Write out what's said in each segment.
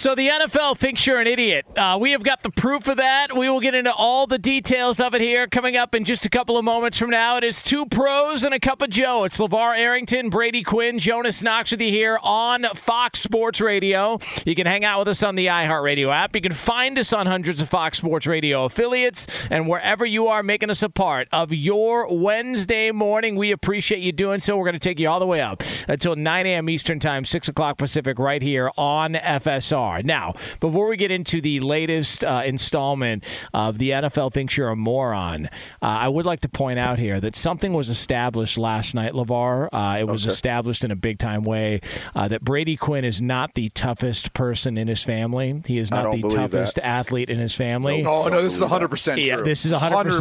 So the NFL thinks you're an idiot. Uh, we have got the proof of that. We will get into all the details of it here coming up in just a couple of moments from now. It is two pros and a cup of Joe. It's LaVar Arrington, Brady Quinn, Jonas Knox with you here on Fox Sports Radio. You can hang out with us on the iHeartRadio app. You can find us on hundreds of Fox Sports Radio affiliates and wherever you are making us a part of your Wednesday morning. We appreciate you doing so. We're going to take you all the way up until 9 a.m. Eastern Time, 6 o'clock Pacific, right here on FSR. Now, before we get into the latest uh, installment of the NFL thinks you're a moron, uh, I would like to point out here that something was established last night, LaVar. Uh, it was established in a big time way uh, that Brady Quinn is not the toughest person in his family. He is not the toughest that. athlete in his family. Oh no, this is 100 percent true. Yeah, this is 100%,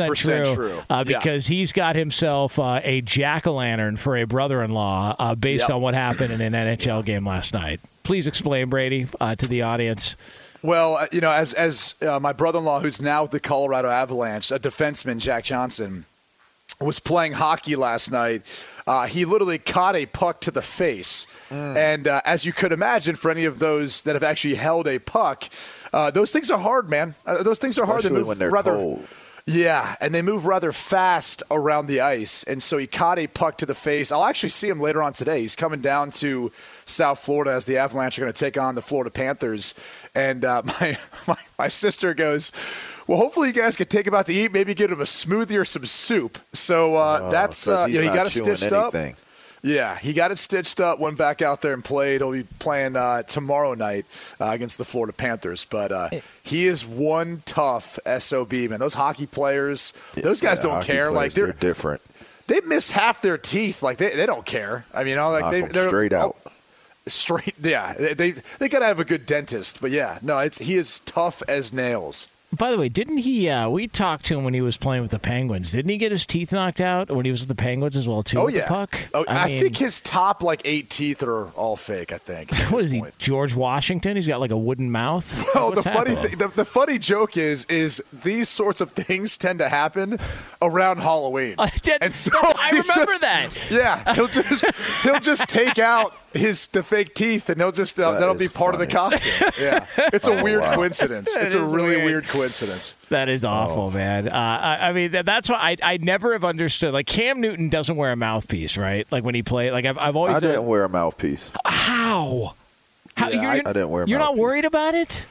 100% true, Uh, Yeah. because he's got himself uh, a jack o' lantern for a brother in law uh, based Yep. on what happened in an NHL game last night. Please explain, Brady, uh, to the audience. Well, uh, you know, as as uh, my brother-in-law, who's now with the Colorado Avalanche, a defenseman, Jack Johnson, was playing hockey last night. Uh, he literally caught a puck to the face, and uh, as you could imagine, for any of those that have actually held a puck, uh, those things are hard, man. Uh, those things are hard to move when they're rather. cold. Yeah, and they move rather fast around the ice. And so he caught a puck to the face. I'll actually see him later on today. He's coming down to South Florida as the Avalanche are going to take on the Florida Panthers. And uh, my, my my sister goes, "Well, hopefully you guys can take him out to eat. Maybe get him a smoothie or some soup." So uh, Oh, that's uh, you know he not got chewing stitched up. Anything. Yeah, he got it stitched up, went back out there and played. He'll be playing uh, tomorrow night uh, against the Florida Panthers. But uh, he is one tough SOB, man. Those hockey players, those guys Yeah, don't care. players, Like they're, they're different. they miss half their teeth. Like they, they don't care. I mean, you know, like Knock they 'em they're straight out. oh, straight. Yeah, they they, they got to have a good dentist. But yeah, no, it's he is tough as nails. By the way, didn't he? Uh, we talked to him when he was playing with the Penguins. Didn't he get his teeth knocked out when he was with the Penguins as well too? Oh yeah, puck. Oh, I, mean, think his top like eight teeth are all fake. I think. at What this he? George Washington? He's got like a wooden mouth. Well, the funny the, the funny joke is is these sorts of things tend to happen around Halloween. I did- and so I remember just- that. Yeah, he'll just he'll just take out his the fake teeth, and they'll just that'll, That that'll be is part of the costume. Yeah, it's a Oh, weird wow. coincidence. It's a really weird. weird coincidence. That is awful, Oh. man. Uh, I, I mean, that, that's why I I never have understood. Like Cam Newton doesn't wear a mouthpiece, right? Like when he played. Like I've I've always I didn't wear a mouthpiece. how. How, Yeah, you're, I- I didn't wear a You're not worried about it?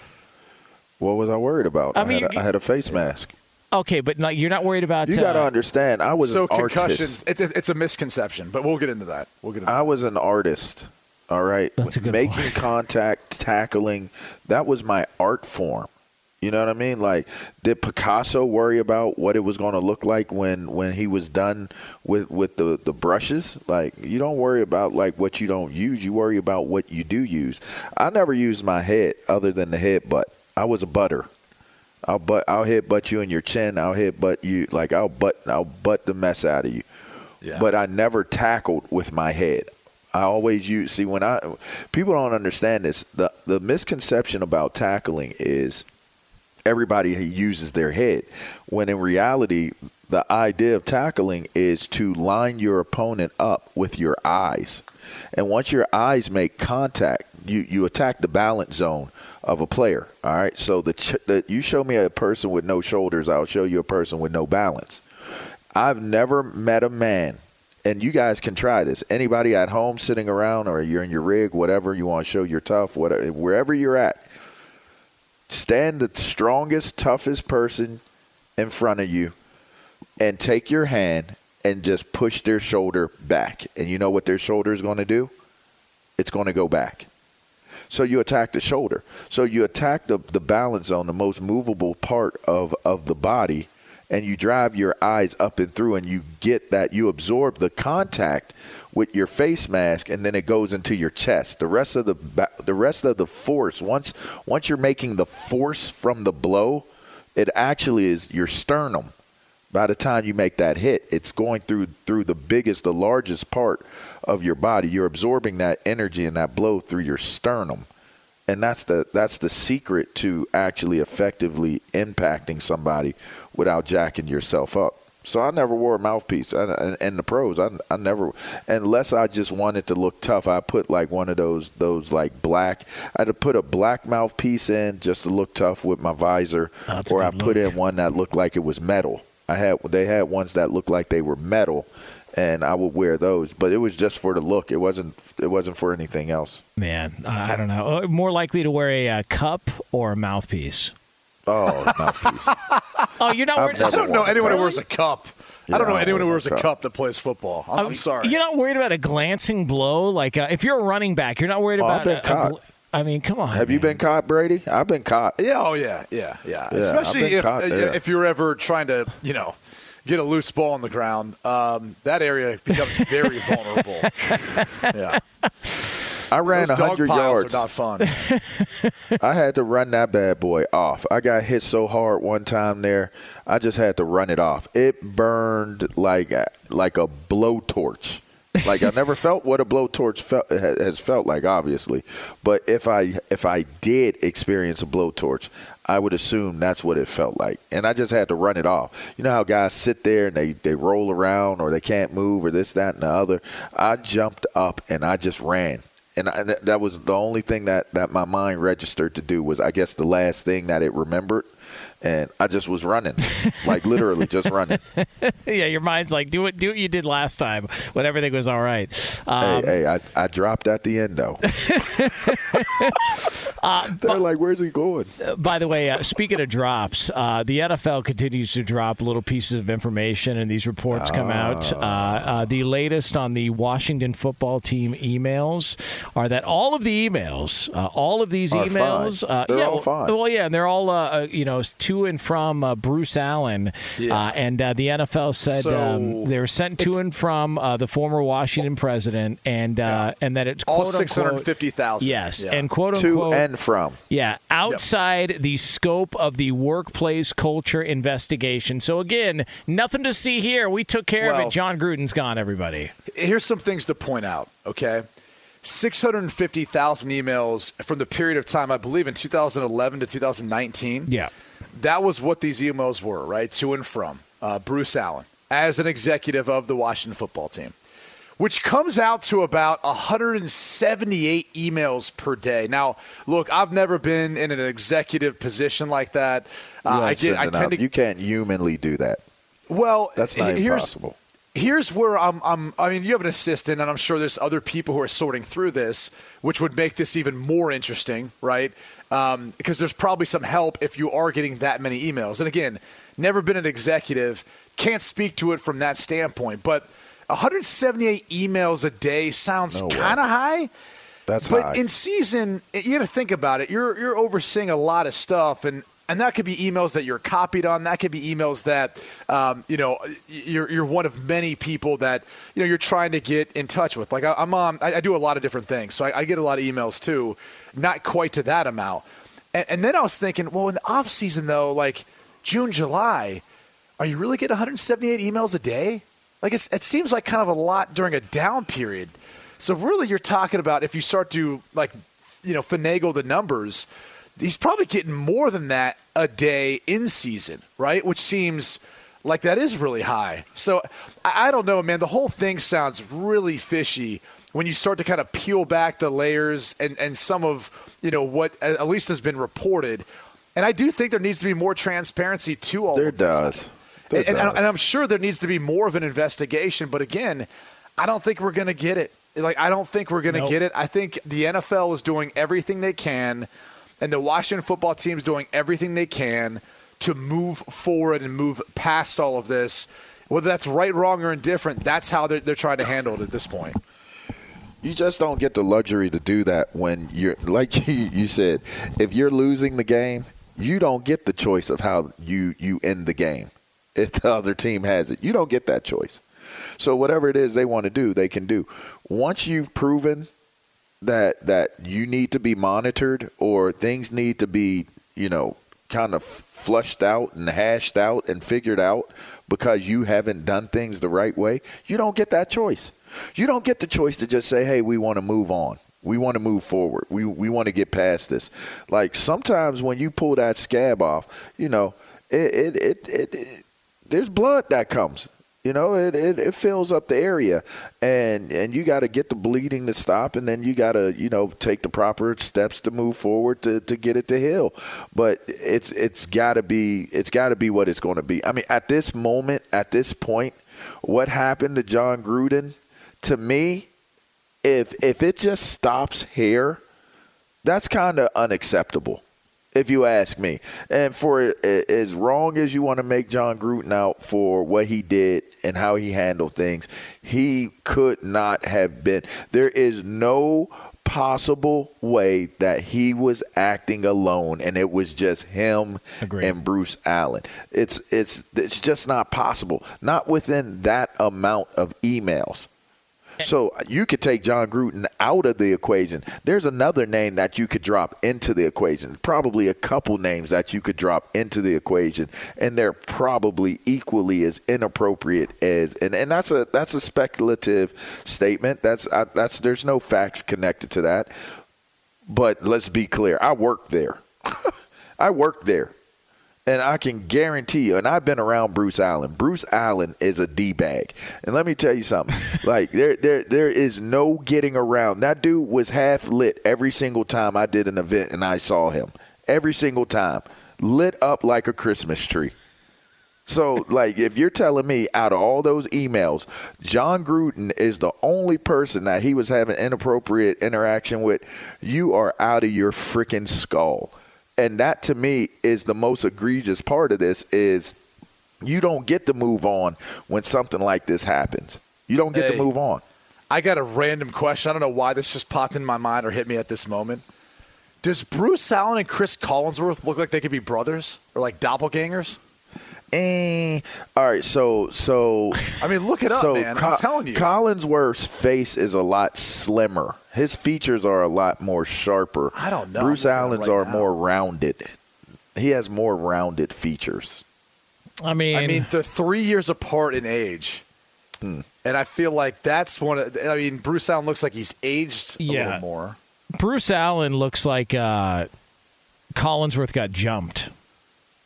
What was I worried about? I I, mean, had, you- a, I had a face mask. Okay, but like, you're not worried about. You got to uh, understand, I was So an concussions, artist. it, it- it's a misconception, but we'll get into that. We'll get into I was an artist. All right, That's a good making point. contact, tackling. That was my art form. You know what I mean? Like, did Picasso worry about what it was going to look like when when he was done with with the the brushes? Like, you don't worry about like what you don't use. You worry about what you do use. I never used my head other than the head butt. I was a butter. I'll butt. I'll hit butt you in your chin. I'll hit butt you. Like I'll butt. I'll butt the mess out of you. Yeah. But I never tackled with my head. I always use. See, when I people don't understand this, the the misconception about tackling is everybody uses their head, when in reality, the idea of tackling is to line your opponent up with your eyes, and once your eyes make contact, you you attack the balance zone of a player. All right, so the, the you show me a person with no shoulders, I'll show you a person with no balance. I've never met a man, and you guys can try this. Anybody at home sitting around, or you're in your rig, whatever you want to show you're tough, whatever, wherever you're at, stand the strongest, toughest person in front of you, and take your hand and just push their shoulder back. And you know what their shoulder is going to do? It's going to go back. So you attack the shoulder. So you attack the, the balance zone, the most movable part of, of the body, and you drive your eyes up and through, and you get that you absorb the contact with your face mask, and then it goes into your chest. The rest of the the rest of the force once once you're making the force from the blow, it actually is your sternum. By the time you make that hit, it's going through through the biggest, the largest part of your body. You're absorbing that energy and that blow through your sternum, and that's the that's the secret to actually effectively impacting somebody without jacking yourself up. So I never wore a mouthpiece, and, and, the pros, I, I never, unless I just wanted to look tough. I put like one of those those like black. I had to put a black mouthpiece in just to look tough with my visor, That's or I good put in one that looked like it was metal. I had they had ones that looked like they were metal, and I would wear those. But it was just for the look. It wasn't it wasn't for anything else. Man, I I don't know. Uh, More likely to wear a uh, cup or a mouthpiece. Oh, mouthpiece. Oh, you're not I've worried. I don't know worn a anyone who wears a cup. Yeah, I don't know I anyone who wears a a cup. cup that plays football. I'm, I'm sorry. You're not worried about a glancing blow. Like uh, if you're a running back, you're not worried Oh, about. I've been a- a caught. Gl- I mean, come on. Have you been caught, Brady? I've been caught. Yeah, oh yeah, yeah, yeah. Yeah, Especially if caught uh, if you're ever trying to, you know, get a loose ball on the ground, um, that area becomes very vulnerable. Yeah, I ran those dog 100 piles yards. are not fun. I had to run that bad boy off. I got hit so hard one time there, I just had to run it off. It burned like a, like a blowtorch. Like I never felt what a blowtorch felt, has felt like, obviously. But if I if I did experience a blowtorch, I would assume that's what it felt like, and I just had to run it off. You know how guys sit there and they they roll around or they can't move or this that and the other. I jumped up and I just ran and I, that, that was the only thing that, that my mind registered to do was I guess the last thing that it remembered, and I just was running, like literally just running. yeah, your mind's like, do what do what you did last time when everything was all right. Um, hey, hey, I, I dropped at the end though. They're like, "Where's he going?" By the way, uh, speaking of drops, uh, the NFL continues to drop little pieces of information, and these reports come out. Uh, uh, the latest on the Washington football team emails are that all of the emails, uh, all of these Are emails. Uh, They're yeah, all well- fine. Well, yeah, and they're all uh, uh, you know to and from uh, Bruce Allen, uh, and uh, the NFL said So- um, they were sent to and from uh, the former Washington president, and uh, and that it's All quote 650,000. Yes, Yeah. and quote To unquote and from. yeah, outside the scope of the workplace culture investigation. So again, nothing to see here. We took care of it. Jon Gruden's gone. Everybody. Here's some things to point out. Okay. 650,000 emails from the period of time, I believe, in 2011 to 2019. Yeah. That was what these emails were, right? To and from uh, Bruce Allen as an executive of the Washington football team. which comes out to about 178 emails per day. Now, look, I've never been in an executive position like that. Uh, I get, I tend to you can't humanly do that. well, That's not here's, impossible. Here's where I'm, I'm. I mean, you have an assistant, and I'm sure there's other people who are sorting through this, which would make this even more interesting, right? Um, because there's probably some help if you are getting that many emails. And again, never been an executive, can't speak to it from that standpoint. But 178 emails a day sounds No kind of high. That's But high. in season, you got to think about it. You're you're overseeing a lot of stuff, and and that could be emails that you're copied on. That could be emails that um, you know you're you're one of many people that you know you're trying to get in touch with. Like I, I'm on, I, I do a lot of different things, so I, I get a lot of emails too. Not quite to that amount. And, and then I was thinking, well, in the off season though, like June, July, are you really getting 178 emails a day? Like it seems like kind of a lot during a down period. So really, you're talking about if you start to like, you know, finagle the numbers, he's probably getting more than that a day in season, right? Which seems like that is really high. So I, I don't know, man. The whole thing sounds really fishy when you start to kind of peel back the layers and and some of you know what at least has been reported. And I do think there needs to be more transparency to all. There of this. does. There And, and, does. and I'm sure there needs to be more of an investigation. But again, I don't think we're going to get it. Like, I don't think we're going to Nope. get it. I think the NFL is doing everything they can, and the Washington football team is doing everything they can to move forward and move past all of this. Whether that's right, wrong, or indifferent, that's how they're, they're trying to handle it at this point. You just don't get the luxury to do that when you're like you, you said. If you're losing the game, you don't get the choice of how you you end the game. If the other team has it, you don't get that choice. So whatever it is they want to do, they can do. Once you've proven that that you need to be monitored or things need to be, you know, kind of flushed out and hashed out and figured out because you haven't done things the right way, you don't get that choice. You don't get the choice to just say, "Hey, we want to move on. We want to move forward. We we want to get past this." Like sometimes when you pull that scab off, you know, it it it, it, it there's blood that comes. You know, it, it, it fills up the area, and and you got to get the bleeding to stop, and then you got to you know take the proper steps to move forward to, to get it to heal. But it's it's got to be it's got to be what it's going to be. I mean, at this moment, at this point, what happened to Jon Gruden, to me, if if it just stops here, that's kind of unacceptable, if you ask me. And for as wrong as you want to make Jon Gruden out for what he did and how he handled things, he could not have been. There is no possible way that he was acting alone and it was just him Agreed. and Bruce Allen. It's it's it's just not possible. Not within that amount of emails. So uh, you could take Jon Gruden out of the equation. There's another name that you could drop into the equation. Probably a couple names that you could drop into the equation, and they're probably equally as inappropriate as. And, and that's a that's a speculative statement. That's I, that's there's no facts connected to that. But let's be clear. I worked there. I worked there. And I can guarantee you, and I've been around Bruce Allen. Bruce Allen is a D bag, and let me tell you something. like there, there, there is no getting around. That dude was half lit every single time I did an event and I saw him. Every single time, lit up like a Christmas tree. So, like, if you're telling me out of all those emails, Jon Gruden is the only person that he was having inappropriate interaction with, you are out of your freaking skull. And that to me is the most egregious part of this is you don't get to move on when something like this happens. You don't get Hey. to move on. I got a random question. I don't know why this just popped in my mind or hit me at this moment. Does Bruce Allen and Cris Collinsworth look like they could be brothers or like doppelgangers? Eh, all right, so so I mean, look it up, so man. Co- I'm telling you. Collinsworth's face is a lot slimmer. His features are a lot more sharper. I don't know. Bruce Allen's right are now. more rounded. He has more rounded features. I mean, I mean, they're three years apart in age. Hmm. And I feel like that's one of. I mean, Bruce Allen looks like he's aged a Yeah. little more. Bruce Allen looks like uh, Collinsworth got jumped.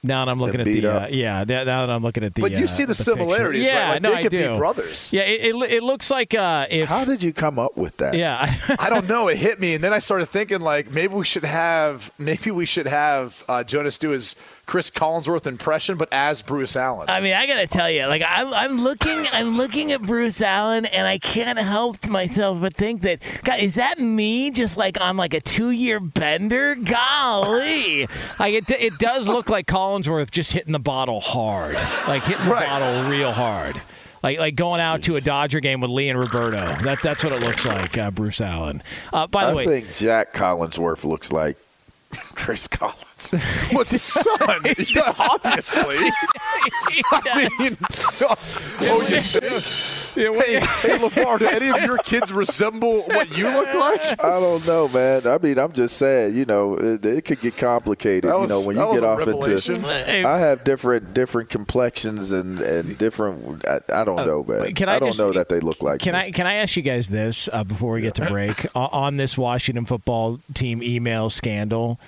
Now that I'm looking at the uh, yeah, now that I'm looking at the. But you uh, see the picture. similarities, yeah, right? Like, no, they I could be do. brothers. Yeah, it, it, it looks like uh, if How did you come up with that? yeah. I don't know. It hit me, and then I started thinking like maybe we should have maybe we should have uh, Jonas do his Cris Collinsworth impression, but as Bruce Allen. I mean, I gotta tell you, like I'm, I'm looking, I'm looking at Bruce Allen, and I can't help myself but think that, God, is that me? Just like on like a two-year bender? Golly! Like it, it does look like Collinsworth just hitting the bottle hard, like hitting the Right. bottle real hard, like like going out to a Dodger game with Lee and Roberto. That that's what it looks like, uh, Bruce Allen. Uh, by the I way, I think Jack Collinsworth looks like Chris Collins. What's his son? yeah, obviously. I mean, oh, you, hey, hey, LaVar, do any of your kids resemble what you look like? I don't know, man. I mean, I'm just saying, you know, it, it could get complicated. That you know, when you get off revelation. into, I have different different complexions and and different. I, I don't know, man. Uh, can I I don't just- know that they look like. Can me. I can I ask you guys this uh, before we get to break on this Washington football team email scandal?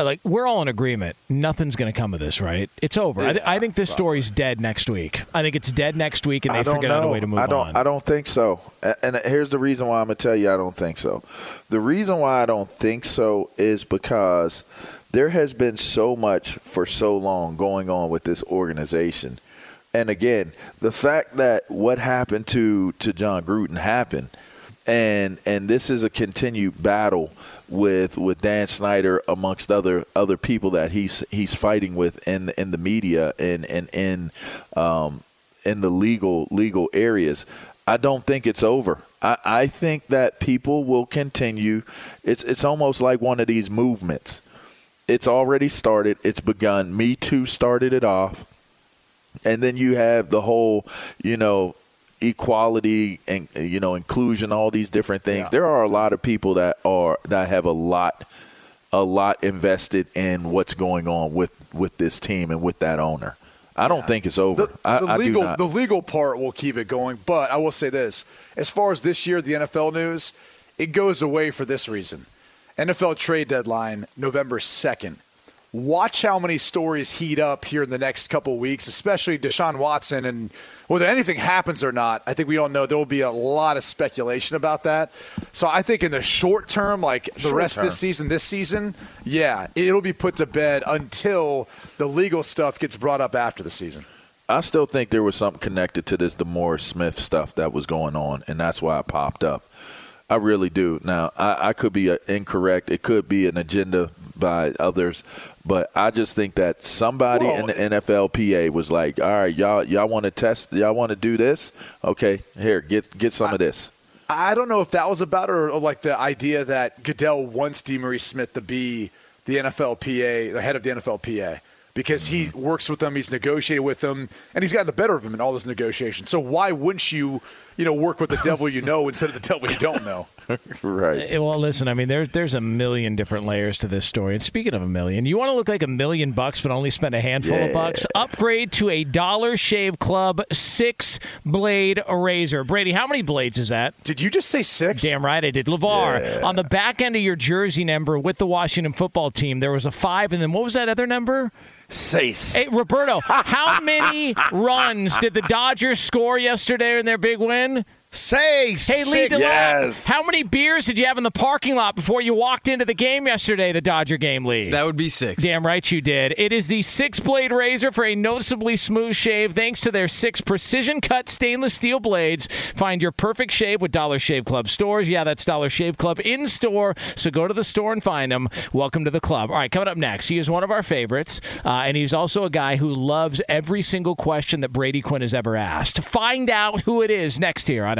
Uh, Like we're all in agreement, nothing's going to come of this, right? It's over. I, th- I think this story's dead next week. I think it's dead next week, and they figure know. out a way to move I don't. on. I don't think so. And here's the reason why I'm gonna tell you I don't think so. The reason why I don't think so is because there has been so much for so long going on with this organization. And again, the fact that what happened to to Jon Gruden happened, and and this is a continued battle with with Dan Snyder amongst other other people that he's he's fighting with in in the media and and in um, in the legal legal areas. I don't think it's over. I, I think that people will continue. It's it's almost like one of these movements. It's already started. It's begun. Me Too started it off, and then you have the whole, you know, equality and you know inclusion, all these different things. There are a lot of people that are that have a lot, a lot invested in what's going on with with this team and with that owner. I don't think it's over. The, I, the I legal not. the legal part will keep it going, but I will say this: as far as this year, the NFL news, it goes away for this reason. NFL trade deadline November second. Watch how many stories heat up here in the next couple weeks, especially Deshaun Watson. And whether anything happens or not, I think we all know there will be a lot of speculation about that. So I think in the short term, like the Short rest of this season, this season, yeah, it'll be put to bed until the legal stuff gets brought up after the season. I still think there was something connected to this DeMaurice Smith stuff that was going on, and that's why it popped up. I really do. Now, I, I could be incorrect. It could be an agenda by others, but I just think that somebody in the NFLPA was like, "All right, y'all, y'all want to test? Y'all want to do this? Okay, here, get get some of this." I don't know if that was about or, or like the idea that Goodell wants DeMaurice Smith to be the NFLPA, the head of the NFLPA, because he Mm-hmm. works with them, he's negotiated with them, and he's gotten the better of him in all those negotiations. So why wouldn't you, you know, work with the devil you know instead of the devil you don't know? right. Well, listen, I mean, there's there's a million different layers to this story. And speaking of a million, you want to look like a million bucks, but only spend a handful of bucks? Upgrade to a Dollar Shave Club six blade razor. Brady, how many blades is that? Did you just say six? Damn right I did. LaVar, on the back end of your jersey number with the Washington football team, there was a five, and then what was that other number? Sace. Hey, Roberto, how many runs did the Dodgers score yesterday in their big win? again Say Hey, Lee six. DeLow, Yes. how many beers did you have in the parking lot before you walked into the game yesterday, the Dodger game, Lee? That would be six. Damn right you did. It is the six blade razor for a noticeably smooth shave thanks to their six precision cut stainless steel blades. Find your perfect shave with Dollar Shave Club stores. Yeah, that's Dollar Shave Club in store. So go to the store and find them. Welcome to the club. All right, coming up next, he is one of our favorites, uh, and he's also a guy who loves every single question that Brady Quinn has ever asked. Find out who it is next here on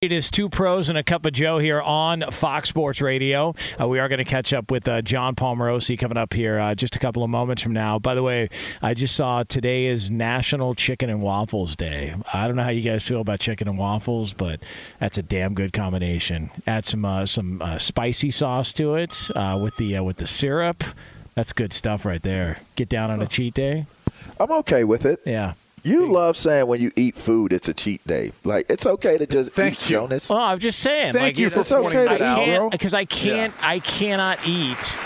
It is two pros and a cup of Joe here on Fox Sports Radio. Uh, we are going to catch up with uh, Jon Paul Morosi coming up here uh, just a couple of moments from now. By the way, I just saw today is National Chicken and Waffles Day. I don't know how you guys feel about chicken and waffles, but that's a damn good combination. Add some uh, some uh, spicy sauce to it uh, with the with the syrup. That's good stuff right there. Get down on a cheat day. I'm okay with it. Yeah. You love saying when you eat food, it's a cheat day. Like it's okay to just Thank eat, you. Jonas. Well, I'm just saying. Thank like, you it- for It's okay to that out. bro. because I can't I cannot eat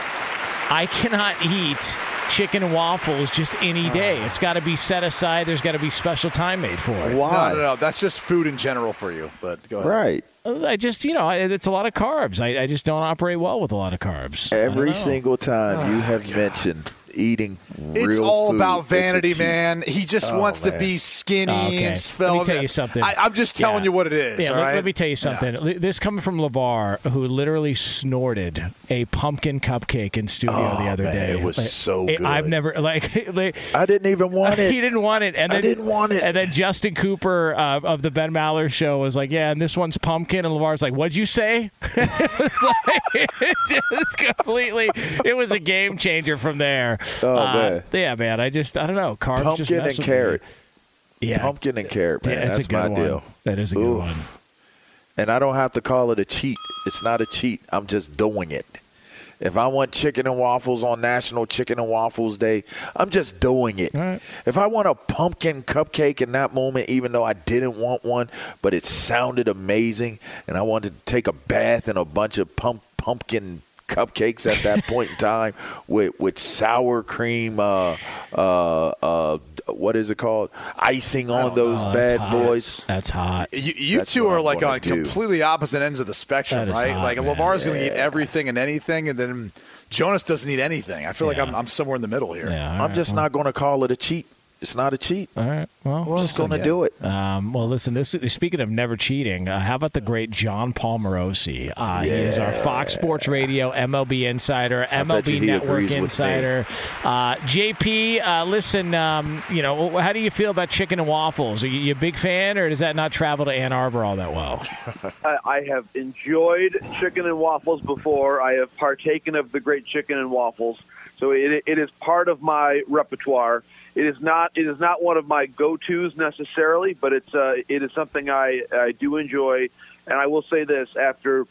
I cannot eat chicken and waffles just any uh. day. It's got to be set aside. There's got to be special time made for it. Why? No, no, no. That's just food in general for you. But go ahead. Right. Uh, I just you know it's a lot of carbs. I, I just don't operate well with a lot of carbs. Every single time oh, you have mentioned eating It's all food, about vanity, man. He just Oh, wants to be skinny Okay. and svelte. Let me tell you something. I, I'm just telling Yeah. you what it is. Yeah, all let, right? let me tell you something. Li- This coming from LaVar, who literally snorted a pumpkin cupcake in studio the Oh, other man, day. it was Like, so it- I've never like, like I didn't even want it. he didn't want it, and I then didn't want it. And then Justin Cooper uh, of the Ben Maller show was like, "Yeah, and this one's pumpkin." And LaVar's like, "What'd you say?" it was like it just completely. It was a game changer from there. Oh, Uh, man. yeah, man. I just I don't know. Carbs just Pumpkin and carrot. Yeah, Pumpkin and carrot, man. Yeah, that's That's, a good my one. deal. That is a good Oof. one. And I don't have to call it a cheat. It's not a cheat. I'm just doing it. If I want chicken and waffles on National Chicken and Waffles Day, I'm just doing it. If I want a pumpkin cupcake in that moment, even though I didn't want one, but it sounded amazing, and I wanted to take a bath in a bunch of pump, pumpkin cupcakes at that point in time with with sour cream, uh, uh, uh, what is it called? Icing on those Oh, that's bad hot. boys. That's hot. You, you That's two are I'm like on do. completely opposite ends of the spectrum, right? hot, like man. LaVar's going to eat everything and anything, and then Jonas doesn't eat anything. I feel like I'm, I'm somewhere in the middle here. Yeah, I'm right, just well, not going to call it a cheat. It's not a cheat. All right. Well, I'm just going to do it. Um, well, listen. This speaking of never cheating, uh, how about the great Jon Paul Morosi? Uh, He is our Fox Sports Radio MLB insider, MLB Network agrees with me. insider. Uh, JP, uh, listen. Um, you know, how do you feel about chicken and waffles? Are you, you a big fan, or does that not travel to Ann Arbor all that well? I, I have enjoyed chicken and waffles before. I have partaken of the great chicken and waffles, so it, it is part of my repertoire. It is not it is not one of my go tos necessarily, but it's uh, it is something I I do enjoy. And I will say this: after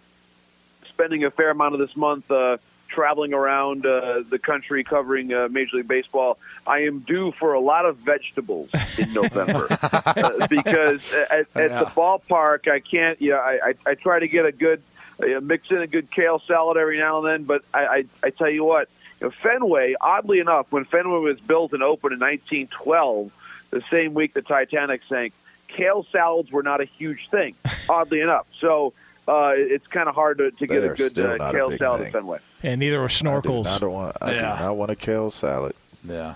spending a fair amount of this month uh, traveling around uh, the country covering uh, Major League Baseball, I am due for a lot of vegetables in November uh, because at, at Yeah. the ballpark I can't. Yeah, I, I, I try to get a good uh, mix in a good kale salad every now and then, but I, I, I tell you what, you know, Fenway. Oddly enough, when Fenway was built and opened in 1912, the same week the Titanic sank, kale salads were not a huge thing. oddly enough, so. Uh, it's kind of hard to, to get a good uh, not a kale salad thing. at Fenway. And neither were I do snorkels. not want. I Yeah. do not want a kale salad. Yeah.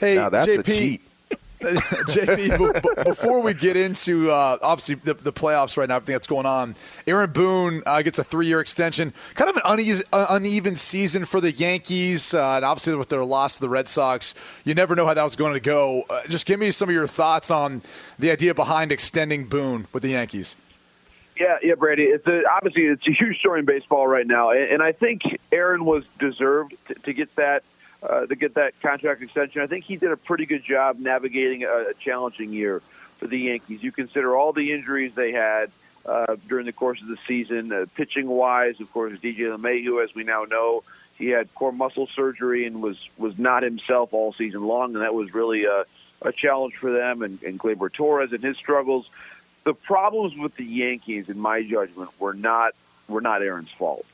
Hey, now that's JP, a cheat. JP, b- before we get into uh, obviously the, the playoffs right now, everything that's going on, Aaron Boone uh, gets a three-year extension. Kind of an uneven, uh, uneven season for the Yankees, uh, and obviously with their loss to the Red Sox, you never know how that was going to go. Uh, just give me some of your thoughts on the idea behind extending Boone with the Yankees. Yeah, yeah, Brady. It's a, obviously it's a huge story in baseball right now, and, and I think Aaron was deserved to, to get that uh, to get that contract extension. I think he did a pretty good job navigating a, a challenging year for the Yankees. You consider all the injuries they had uh, during the course of the season, uh, pitching wise. Of course, DJ LeMahieu, as we now know, he had core muscle surgery and was was not himself all season long, and that was really a, a challenge for them. And, and Gleyber Torres and his struggles. The problems with the Yankees, in my judgment, were not were not Aaron's fault.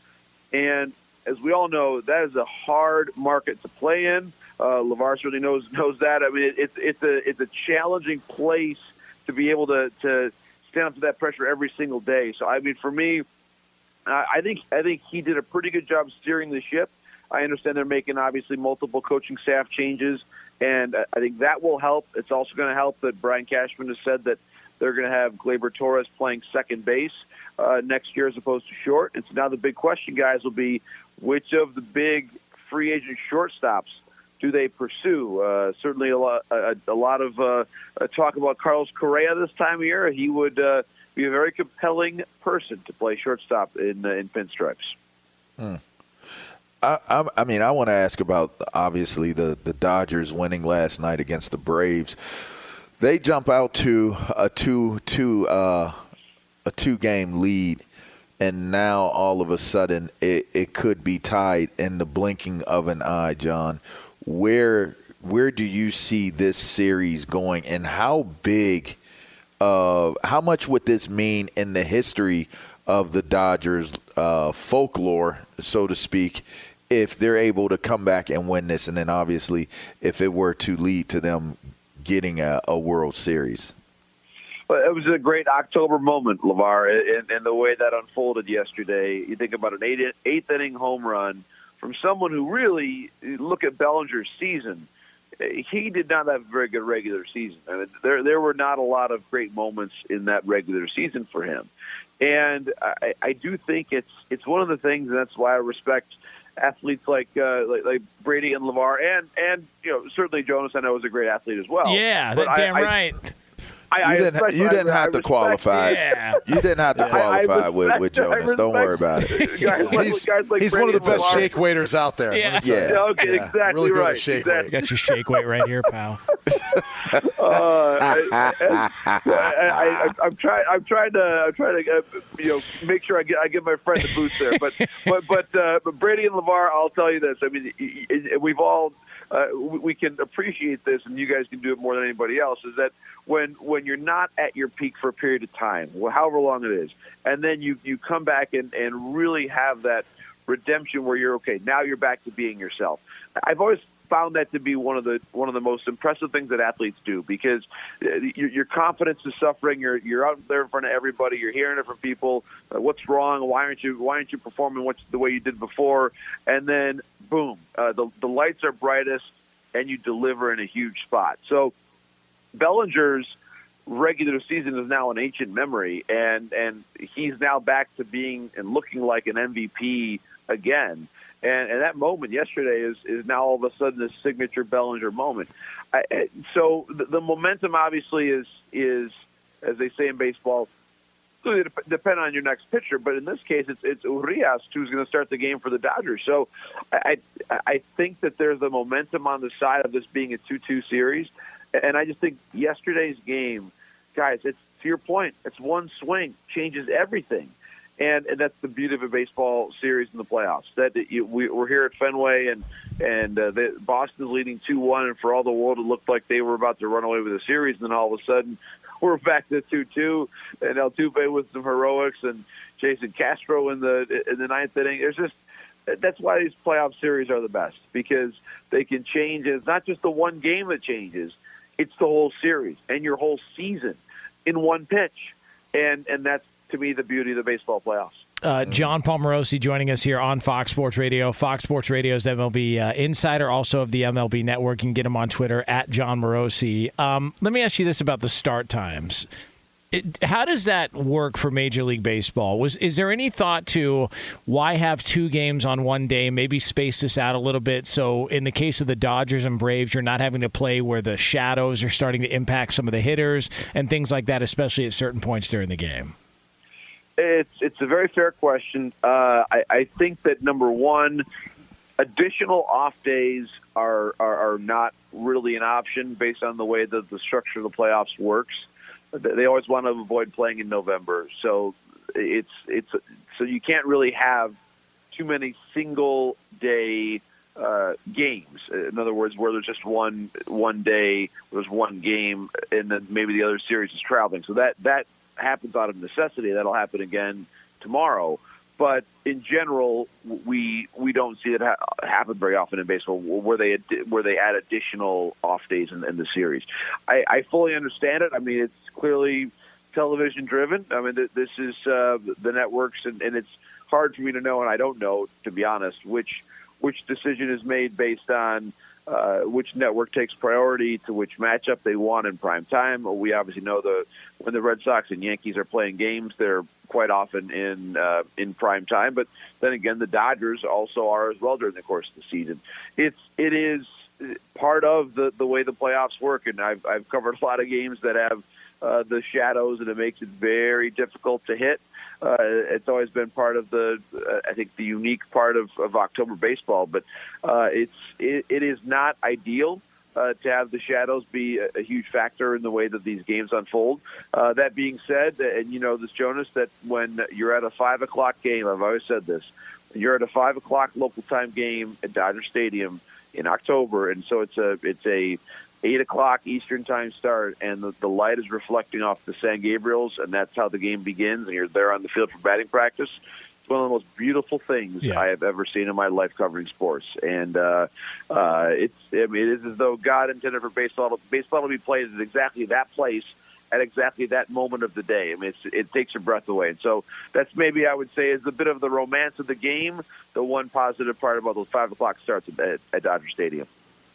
And as we all know, that is a hard market to play in. Uh, LaVar certainly knows knows that. I mean, it, it's it's a it's a challenging place to be able to to stand up to that pressure every single day. So I mean, for me, I I think I think he did a pretty good job steering the ship. I understand they're making obviously multiple coaching staff changes, and I I think that will help. It's also going to help that Brian Cashman has said that they're going to have Gleyber Torres playing second base uh, next year as opposed to short. And so now the big question, guys, will be which of the big free agent shortstops do they pursue? Uh, certainly, a lot, a, a lot of uh, uh, talk about Carlos Correa this time of year. He would uh, be a very compelling person to play shortstop in uh, in pinstripes. I, I, I mean, I want to ask about obviously the the Dodgers winning last night against the Braves. They jump out to a two two uh, a two game lead, and now all of a sudden it, it could be tied in the blinking of an eye. John, where where do you see this series going, and how big? Uh, how much would this mean in the history of the Dodgers uh, folklore, so to speak, if they're able to come back and win this, and then obviously if it were to lead to them getting a, a World Series? But it was a great October moment, LaVar, and, and the way that unfolded yesterday. You think about an eight, eighth inning home run from someone who really look at Bellinger's season. he did not have a very good regular season. I mean, there there were not a lot of great moments in that regular season for him, and I, I do think it's it's one of the things, and that's why I respect athletes like uh, like, like Brady and LaVar, and and you know certainly Jonas I know is a great athlete as well. Yeah, But that I- damn right. I, You didn't. respect- You didn't I- I have to qualify. Yeah. You didn't have to I- I qualify with, with Jonas. I Don't worry about it. Guys He's, guys like he's one of the best Lamar. shake waiters out there. Yeah. Let me tell Yeah. you. Yeah, okay, Yeah, exactly really good right. shake exactly. weight. Got your shake weight right here, pal. Uh, I, I, I, I, I'm trying. I'm trying to. I'm trying to. Uh, you know, make sure I get. I give my friend a boost there. But but but uh, but Brady and LaVar, I'll tell you this. I mean, y- y- we've all. Uh, we can appreciate this, and you guys can do it more than anybody else. Is that when when you're not at your peak for a period of time, however long it is, and then you you come back and and really have that redemption where you're okay. Now you're back to being yourself. I've always found that to be one of the one of the most impressive things that athletes do because uh, your, your confidence is suffering. You're you're out there in front of everybody. You're hearing it from people. Uh, what's wrong? Why aren't you Why aren't you performing what's the way you did before? And then boom, uh, the the lights are brightest, and you deliver in a huge spot. So Bellinger's regular season is now an ancient memory, and and he's now back to being and looking like an MVP again. And, and that moment yesterday is, is now all of a sudden a signature Bellinger moment. I, so the, the momentum obviously is is as they say in baseball, really dep- depend on your next pitcher. But in this case, it's it's Urias who's going to start the game for the Dodgers. So I I think that there's a momentum on the side of this being a two-two series, and I just think yesterday's game, guys, it's to your point, it's one swing changes everything. And, and that's the beauty of a baseball series in the playoffs. That you, we, we're here at Fenway, and and uh, the, Boston's leading two one, and for all the world, it looked like they were about to run away with the series. And then all of a sudden, we're back to two two, and Altuve with some heroics, and Jason Castro in the in the ninth inning. There's just that's why these playoff series are the best because they can change. It's not just the one game that changes; it's the whole series and your whole season in one pitch, and and that's to me the beauty of the baseball playoffs. Uh, Jon Paul Morosi joining us here on Fox Sports Radio. Fox Sports Radio's MLB uh, insider, also of the MLB Network. You can get him on Twitter at Jon Morosi. Um, let me ask you this about the start times. It, how does that work for Major League Baseball? Was is there any thought to why have two games on one day? Maybe space this out a little bit. So in the case of the Dodgers and Braves, you're not having to play where the shadows are starting to impact some of the hitters and things like that, especially at certain points during the game. It's it's a very fair question. Uh, I, I think that number one, additional off days are, are are not really an option based on the way that the structure of the playoffs works. They always want to avoid playing in November, so it's it's so you can't really have too many single day uh, games. In other words, where there's just one one day, there's one game, and then maybe the other series is traveling. So that that happens out of necessity. That'll happen again tomorrow. But in general, we we don't see that ha- happen very often in baseball, where they ad- where they add additional off days in, in the series. I, I fully understand it. I mean, it's clearly television driven. I mean, th- this is uh, the networks, and, and it's hard for me to know, and I don't know, to be honest, which which decision is made based on uh, which network takes priority to which matchup they want in prime time. We obviously know the when the Red Sox and Yankees are playing games, they're quite often in uh, in prime time. But then again, the Dodgers also are as well during the course of the season. It's it is part of the the way the playoffs work, and I've I've covered a lot of games that have uh, the shadows, and it makes it very difficult to hit. Uh, it's always been part of the, uh, I think, the unique part of, of October baseball. But uh, it's it, it is not ideal uh, to have the shadows be a, a huge factor in the way that these games unfold. Uh, that being said, and you know this, Jonas, that when you're at a five o'clock game, I've always said this, you're at a five o'clock local time game at Dodger Stadium in October, and so it's a it's a eight o'clock Eastern time start, and the, the light is reflecting off the San Gabriels, and that's how the game begins. And you're there on the field for batting practice. It's one of the most beautiful things Yeah. I have ever seen in my life covering sports, and uh, uh, it's I mean, it is as though God intended for baseball baseball to be played at exactly that place at exactly that moment of the day. I mean, it's, it takes your breath away. And so that's maybe I would say is a bit of the romance of the game. The one positive part about those five o'clock starts at, at Dodger Stadium.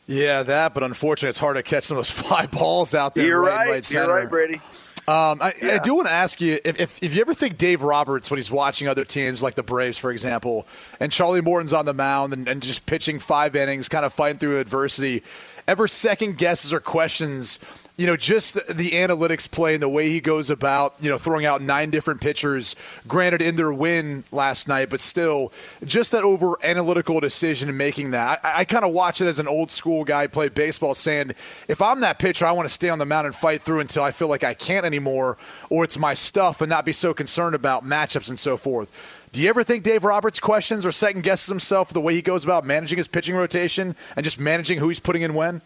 Yeah, that. But unfortunately, it's hard to catch some of those fly balls out there. You're right, right. right You're right, Brady. Um, I, I do want to ask you if, if, if you ever think Dave Roberts, when he's watching other teams like the Braves, for example, and Charlie Morton's on the mound and, and just pitching five innings, kind of fighting through adversity, ever second guesses or questions, you know, just the, analytics play and the way he goes about, you know, throwing out nine different pitchers, granted in their win last night, but still, just that over analytical decision and making that. I, I kind of watch it as an old school guy play baseball saying, if I'm that pitcher, I want to stay on the mound and fight through until I feel like I can't anymore, or it's my stuff and not be so concerned about matchups and so forth. Do you ever think Dave Roberts questions or second guesses himself the way he goes about managing his pitching rotation and just managing who he's putting in when?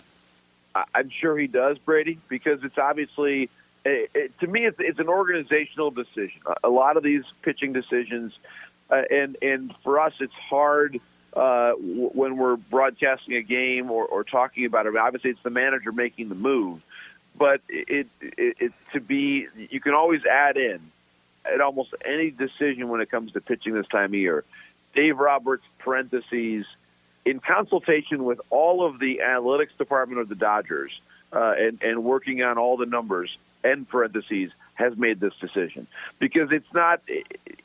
I'm sure he does, Brady, because it's obviously it, it, to me it's, it's an organizational decision. A- A lot of these pitching decisions, uh, and and for us, it's hard uh, w- when we're broadcasting a game or, or talking about it. Obviously, it's the manager making the move, but it, it, it to be you can always add in at almost any decision when it comes to pitching this time of year. Dave Roberts parentheses in consultation with all of the analytics department of the Dodgers uh, and, and working on all the numbers, end parentheses, has made this decision because it's not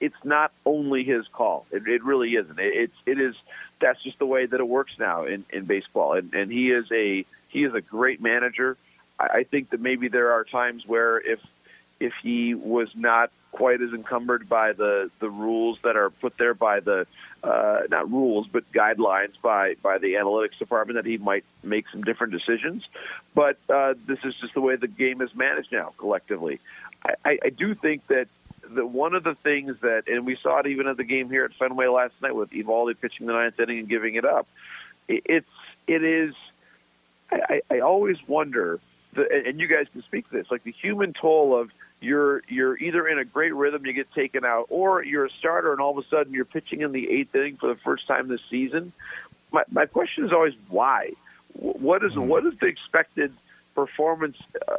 it's not only his call. It, it really isn't. It, it's it is that's just the way that it works now in, in baseball. And, and he is a he is a great manager. I, I think that maybe there are times where if if he was not quite as encumbered by the the rules that are put there by the uh, not rules but guidelines by by the analytics department that he might make some different decisions. But uh, this is just the way the game is managed now collectively. I, I, I do think that the one of the things that and we saw it even at the game here at Fenway last night with Eovaldi pitching the ninth inning and giving it up. It, it's it is. I, I I always wonder, the, and you guys can speak to this, like the human toll of you're you're either in a great rhythm, you get taken out, or you're a starter and all of a sudden you're pitching in the eighth inning for the first time this season. My my question is always why. What is what is the expected performance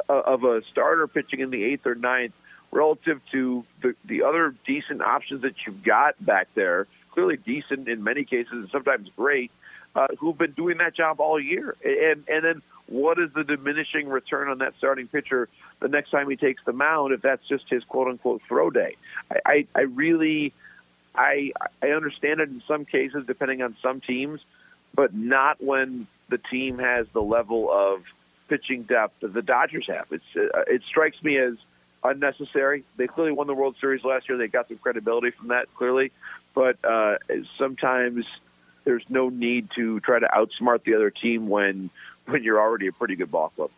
uh, of a starter pitching in the eighth or ninth relative to the the other decent options that you've got back there? Clearly decent in many cases, and sometimes great. Uh, who've been doing that job all year, and and then what is the diminishing return on that starting pitcher the next time he takes the mound if that's just his quote unquote throw day? I, I, I really, I I understand it in some cases depending on some teams, but not when the team has the level of pitching depth that the Dodgers have. It's uh, it strikes me as unnecessary. They clearly won the World Series last year. They got some credibility from that clearly, but uh, sometimes there's no need to try to outsmart the other team when when you're already a pretty good ball club.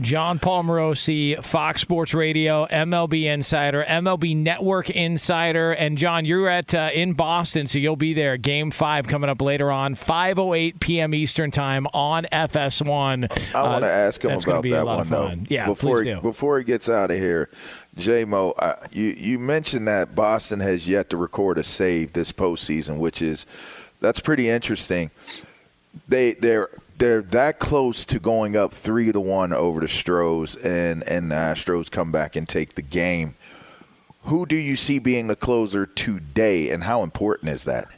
Jon Paul Morosi, Fox Sports Radio, MLB Insider, MLB Network Insider, and Jon, you're at uh, in Boston, so you'll be there. Game five coming up later on, 5:08 p.m. Eastern time on FS1. I want to Uh, ask him about be a that lot one of though. Yeah, before please he, before he gets out of here, J Mo, uh, you you mentioned that Boston has yet to record a save this postseason, which is that's pretty interesting. They they're they're that close to going up three to one over the Stros, and and the Astros come back and take the game. Who do you see being the closer today, and how important is that?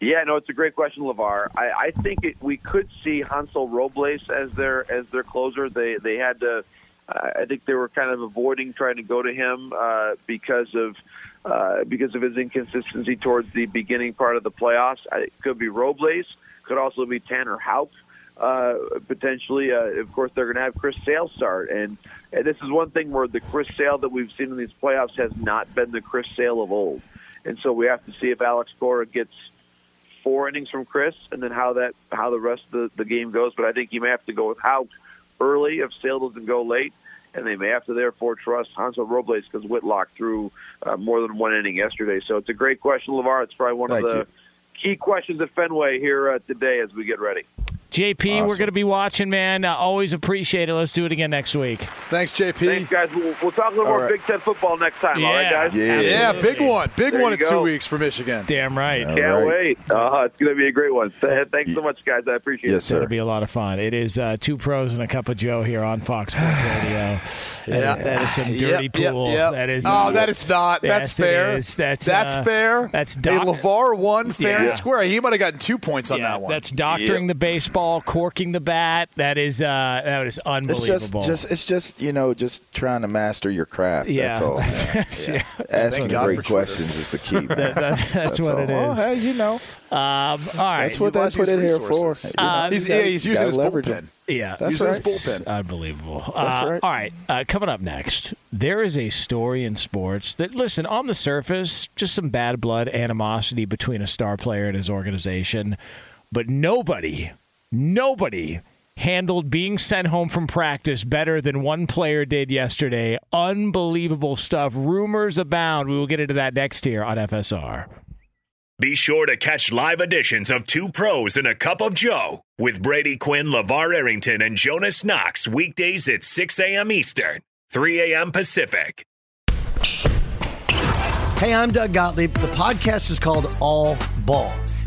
Yeah, no, it's a great question, LaVar. I, I think it, we could see Hansel Robles as their as their closer. They they had to. Uh, I think they were kind of avoiding trying to go to him uh, because of uh, because of his inconsistency towards the beginning part of the playoffs. It could be Robles, could also be Tanner Houck. Uh, potentially, uh, of course, they're going to have Chris Sale start, and, and this is one thing where the Chris Sale that we've seen in these playoffs has not been the Chris Sale of old, and so we have to see if Alex Cora gets four innings from Chris, and then how that how the rest of the, the game goes. But I think you may have to go with how early if Sale doesn't go late, and they may have to therefore trust Hansel Robles because Whitlock threw uh, more than one inning yesterday. So it's a great question, LaVar. It's probably one Thank of the you. key questions at Fenway here uh, today as we get ready. JP, we're going to be watching, man. Uh, always appreciate it. Let's do it again next week. Thanks, JP. Thanks, guys. We'll, we'll talk a little All more right. Big Ten football next time. All right, guys. Yeah. Yeah, big one. Big There one you in two weeks for Michigan. Damn right. All Can't right. wait. Uh, it's going to be a great one. Thanks so much, guys. I appreciate Yes, it. sir. It'll be a lot of fun. It is uh, two pros and a cup of Joe here on Fox Sports Radio. Yeah. that is some dirty yep, pool. yep. That is. Oh, that is not. That's Yes, fair. is. That's That's uh, fair. That's Hey, doc- LaVar won fair Yeah. and square. He might have gotten two points on yeah, that one. That's doctoring the baseball, corking the bat. That is uh, that is It's unbelievable. just, just, it's just, you know, just trying to master your craft. That's Yeah. all. Yeah. Asking God great for Twitter. questions is the key. man. That- that- that's what all. it is. hey, you know, um, all right. that's what they Utilize put it here for. You know, Uh, he's, you yeah, he's using his leverage bullpen. Yeah, That's Using right. his bullpen. Unbelievable. That's Uh, right. All right, uh, coming up next, there is a story in sports that, listen, on the surface, just some bad blood animosity between a star player and his organization, but nobody, nobody handled being sent home from practice better than one player did yesterday. Unbelievable stuff. Rumors abound. We will get into that next here on FSR. Be sure to catch live editions of Two Pros and a Cup of Joe with Brady Quinn, LaVar Arrington, and Jonas Knox weekdays at 6 a.m. Eastern, 3 a.m. Pacific. Hey, I'm Doug Gottlieb. The podcast is called All Ball.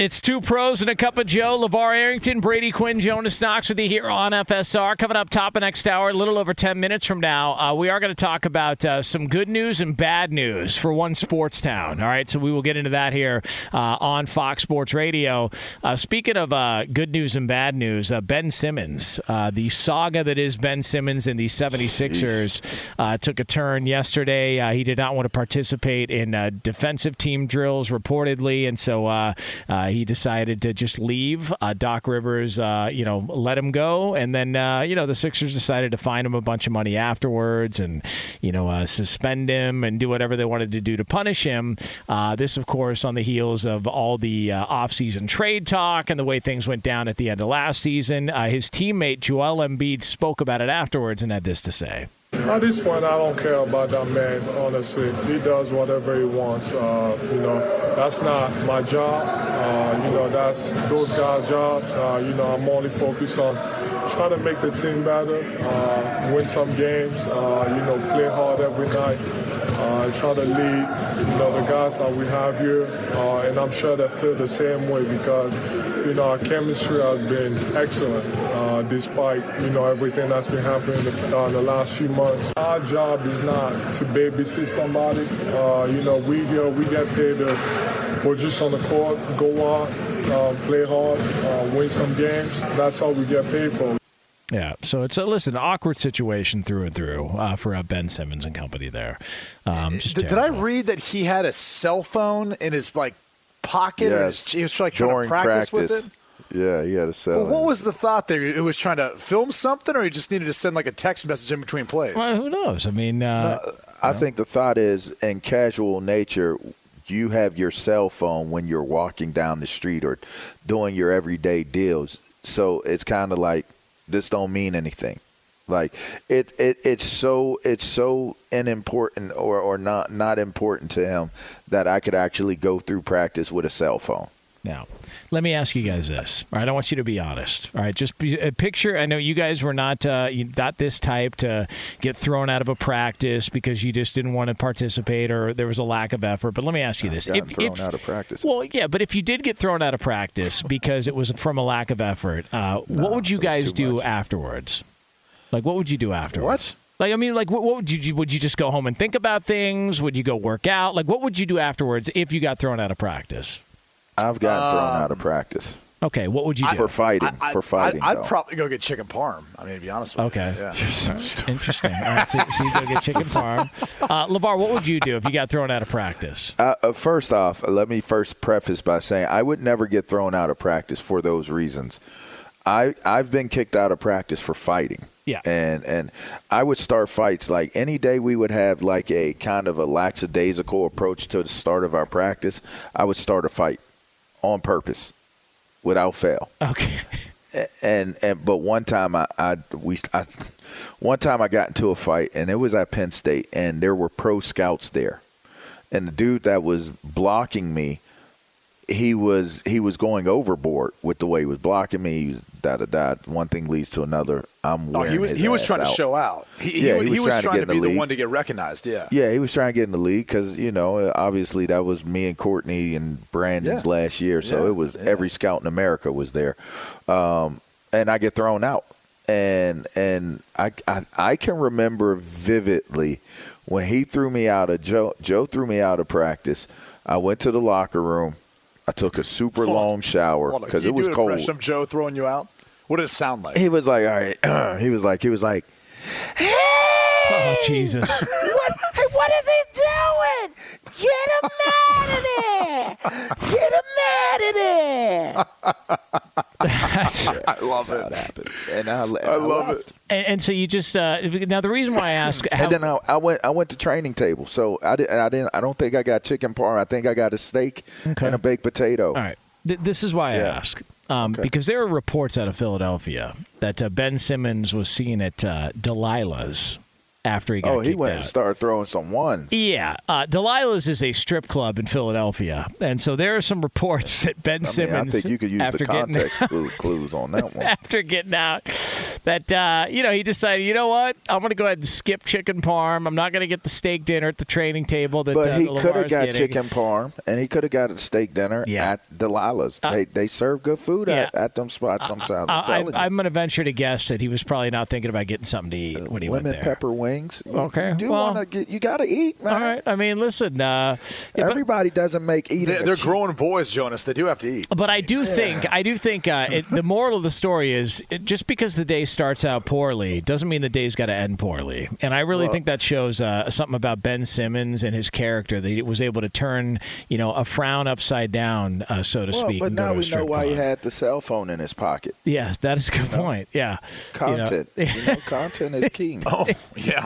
It's two pros and a cup of Joe. LaVar Arrington, Brady Quinn, Jonas Knox with you here on FSR. Coming up top of next hour, a little over 10 minutes from now, uh, we are going to talk about uh, some good news and bad news for one sports town. All right, so we will get into that here uh, on Fox Sports Radio. Uh, speaking of uh, good news and bad news, uh, Ben Simmons, the saga that is Ben Simmons and the 76ers took a turn yesterday. he did not want to participate in defensive team drills, reportedly, and so he decided to just leave. Uh, Doc Rivers, uh, you know, let him go, and then uh, you know the Sixers decided to fine him a bunch of money afterwards, and you know suspend him and do whatever they wanted to do to punish him. This, of course, on the heels of all the uh, offseason trade talk and the way things went down at the end of last season. his teammate Joel Embiid spoke about it afterwards and had this to say. At this point, I don't care about that man, honestly. He does whatever he wants. Uh, you know, that's not my job. Uh, you know, that's those guys' jobs. Uh, you know, I'm only focused on trying to make the team better, uh, win some games, uh, you know, play hard every night, uh, try to lead, you know, the guys that we have here. and I'm sure they feel the same way because, you know, our chemistry has been excellent despite, you know, everything that's been happening in the, in the last few months. Our job is not to babysit somebody. Uh, you know, we here, we get paid to put just on the court, go on, uh, play hard, uh, win some games. That's all we get paid for. Yeah, so it's a listen awkward situation through and through uh, for uh, Ben Simmons and company there. Um, did, did I read that he had a cell phone in his like pocket? Yes. His, he was like trying to practice, practice, with it. Yeah, he had a cell. Well, what was the thought there? It was trying to film something, or he just needed to send like a text message in between plays. Well, who knows? I mean, uh, no, I think the thought is in casual nature. You have your cell phone when you're walking down the street or doing your everyday deals. So it's kind of like this don't mean anything. Like it, it it's so it's so unimportant or, or not not important to him that I could actually go through practice with a cell phone. Now, let me ask you guys this. All right, I want you to be honest. All right, just be, a picture. I know you guys were not uh, not this type to get thrown out of a practice because you just didn't want to participate or there was a lack of effort. But let me ask you this: if, thrown if, out of practice. Well, yeah, but if you did get thrown out of practice because it was from a lack of effort, uh, no, what would you guys do much. afterwards? Like, what would you do afterwards? What? Like, I mean, like, what, what, would you would you just go home and think about things? Would you go work out? Like, what would you do afterwards if you got thrown out of practice? I've gotten um, thrown out of um, practice. Okay, what would you do for fighting? I, for fighting, I'd, I'd probably go get chicken parm. I mean, to be honest with okay. you. Okay, yeah. so interesting. All right, so, so, you go get chicken parm. Uh, LaVar, what would you do if you got thrown out of practice? Uh, uh, first off, let me first preface by saying I would never get thrown out of practice for those reasons. I I've been kicked out of practice for fighting. Yeah. And and I would start fights like any day we would have like a kind of a lackadaisical approach to the start of our practice. I would start a fight on purpose, without fail. Okay. And and but one time I, I we I, one time I got into a fight and it was at Penn State and there were pro scouts there, and the dude that was blocking me he was he was going overboard with the way he was blocking me. He was da da da. One thing leads to another. I'm oh, he was he was trying out. to show out. He, yeah, he, he was, was, trying, trying to, to be the, the, one to get recognized. Yeah, yeah, he was trying to get in the league because you know obviously that was me and Courtney and Brandon's yeah. last year, so yeah. it was every scout in America was there, um, and I get thrown out, and and I, I I can remember vividly when he threw me out of Joe Joe threw me out of practice. I went to the locker room. I took a super hold long shower because it was do cold. Impression of Joe throwing you out. What did it sound like? He was like, all right. he was like, he was like, hey! Oh Jesus! what? Hey, what is he doing? Get him out of there! Get him out of there! I love That's how it. it happened, and I, and I love left. it. And, and so you just uh, now the reason why I ask, how, And then I, I went. I went to training table. So I didn't. I didn't. I don't think I got chicken parm. I think I got a steak Okay. and a baked potato. all right, Th- this is why I ask. Um, Because there are reports out of Philadelphia that uh, Ben Simmons was seen at uh, Delilah's after he got Oh, he went out. and started throwing some ones. Yeah, uh, Delilah's is a strip club in Philadelphia, and so there are some reports that Ben I mean, I Simmons, think you could use the context clue, clues on that one. after getting out, that uh, you know he decided, you know what, I'm going to go ahead and skip chicken parm. I'm not going to get the steak dinner at the training table that. But uh, he could have got getting. chicken parm, and he could have got a steak dinner Yeah. at Delilah's. they they serve good food at, at them spots sometimes. I'm I, I'm going to venture to guess that he was probably not thinking about getting something to eat when he went there. pepper wings. You- Okay, you do well- want to get. You got to eat, man. All right. I mean, listen. Uh, yeah, but- Everybody doesn't make eating. They're, they're cheat. grown boys, Jonas. They do have to eat. But I do think I do think uh, it, the moral of the story is it, just because the day starts out poorly doesn't mean the day's got to end poorly. And I really Well- think that shows uh, something about Ben Simmons and his character that he was able to turn you know a frown upside down, uh, so to Well, speak. but and go now to we know strip why he had the cell phone in his pocket. Yes, that is a good point. Yeah, You know- Content. You know, content is king. Oh, yeah.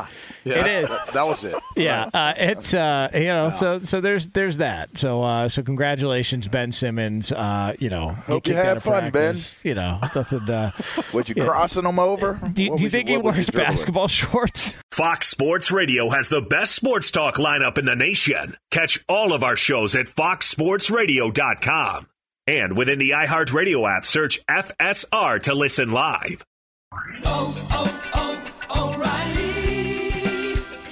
Yeah, It that's- is. That, that was it. Yeah, uh, it's uh, you know, so so there's there's that. So uh, so congratulations, Ben Simmons. Uh, you know, Hope you kicked out had of fun, Ben. You know, nothing. Uh, Was you Yeah. crossing them over? do, you- do you was think what he wears basketball shorts? Fox Sports Radio has the best sports talk lineup in the nation. Catch all of our shows at foxsportsradio.com. And within the iHeartRadio app, search FSR to listen live.